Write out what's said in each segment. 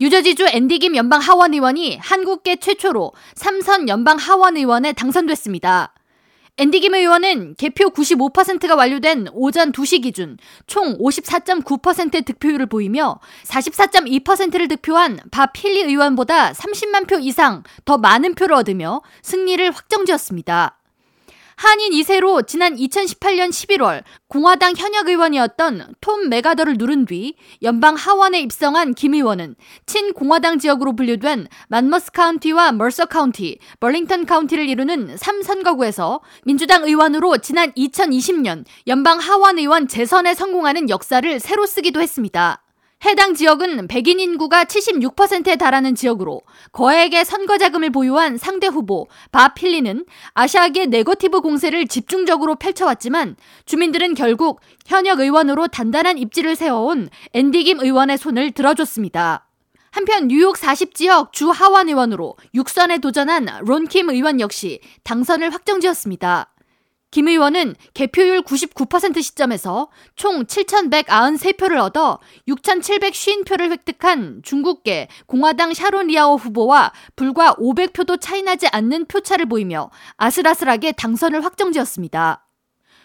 유저지주 앤디김 연방 하원 의원이 한국계 최초로 3선 연방 하원 의원에 당선됐습니다. 앤디김 의원은 개표 95%가 완료된 오전 2시 기준 총 54.9%의 득표율을 보이며 44.2%를 득표한 밥 필리 의원보다 30만 표 이상 더 많은 표를 얻으며 승리를 확정지었습니다. 한인 2세로 지난 2018년 11월 공화당 현역 의원이었던 톰 메가더를 누른 뒤 연방 하원에 입성한 김 의원은 친공화당 지역으로 분류된 만머스 카운티와 멀서 카운티, 벌링턴 카운티를 이루는 3선거구에서 민주당 의원으로 지난 2020년 연방 하원 의원 재선에 성공하는 역사를 새로 쓰기도 했습니다. 해당 지역은 백인 인구가 76%에 달하는 지역으로 거액의 선거 자금을 보유한 상대 후보 밥 힐리는 아시아계 네거티브 공세를 집중적으로 펼쳐왔지만 주민들은 결국 현역 의원으로 단단한 입지를 세워온 앤디김 의원의 손을 들어줬습니다. 한편 뉴욕 40지역 주 하원 의원으로 6선에 도전한 론킴 의원 역시 당선을 확정지었습니다. 김 의원은 개표율 99% 시점에서 총 7,193표를 얻어 6,750표를 획득한 중국계 공화당 샤론 리아오 후보와 불과 500표도 차이나지 않는 표차를 보이며 아슬아슬하게 당선을 확정지었습니다.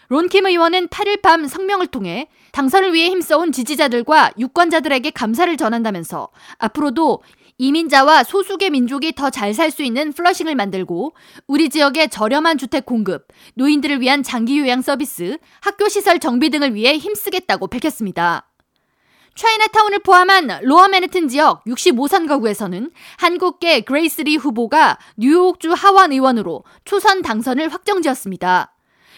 론킴 의원은 8일 밤 성명을 통해 당선을 위해 힘써온 지지자들과 유권자들에게 감사를 전한다면서 앞으로도 이민자와 소수계 민족이 더 잘 살 수 있는 플러싱을 만들고 우리 지역의 저렴한 주택 공급, 노인들을 위한 장기 요양 서비스, 학교 시설 정비 등을 위해 힘쓰겠다고 밝혔습니다. 차이나타운을 포함한 로어 맨해튼 지역 65선거구에서는 한국계 그레이스리 후보가 뉴욕주 하원 의원으로 초선 당선을 확정지었습니다.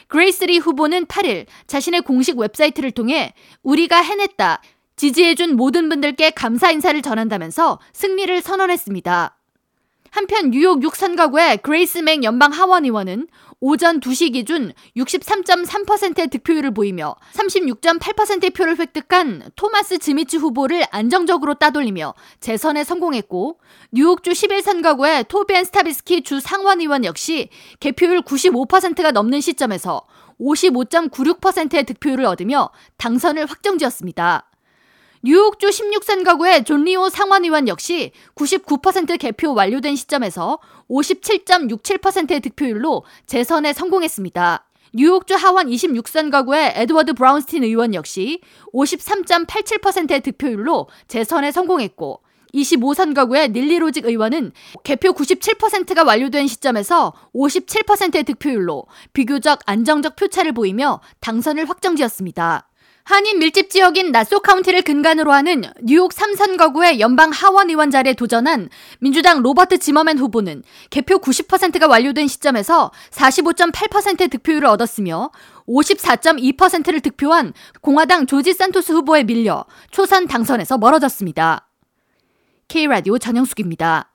그레이스리 후보는 8일 자신의 공식 웹사이트를 통해 우리가 해냈다. 지지해준 모든 분들께 감사 인사를 전한다면서 승리를 선언했습니다. 한편 뉴욕 6선거구의 그레이스 멩 연방 하원 의원은 오전 2시 기준 63.3%의 득표율을 보이며 36.8%의 표를 획득한 토마스 지미츠 후보를 안정적으로 따돌리며 재선에 성공했고 뉴욕주 11선거구의 토비 앤 스타비스키 주 상원 의원 역시 개표율 95%가 넘는 시점에서 55.96%의 득표율을 얻으며 당선을 확정지었습니다. 뉴욕주 16선거구의 존 리우 상원의원 역시 99% 개표 완료된 시점에서 57.67%의 득표율로 재선에 성공했습니다. 뉴욕주 하원 26선거구의 에드워드 브라운스틴 의원 역시 53.87%의 득표율로 재선에 성공했고 25선 가구의 닐리 로직 의원은 개표 97%가 완료된 시점에서 57%의 득표율로 비교적 안정적 표차를 보이며 당선을 확정지었습니다. 한인 밀집 지역인 나소 카운티를 근간으로 하는 뉴욕 3선 거구의 연방 하원 의원 자리에 도전한 민주당 로버트 지머맨 후보는 개표 90%가 완료된 시점에서 45.8%의 득표율을 얻었으며 54.2%를 득표한 공화당 조지 산토스 후보에 밀려 초선 당선에서 멀어졌습니다. K라디오 전영숙입니다.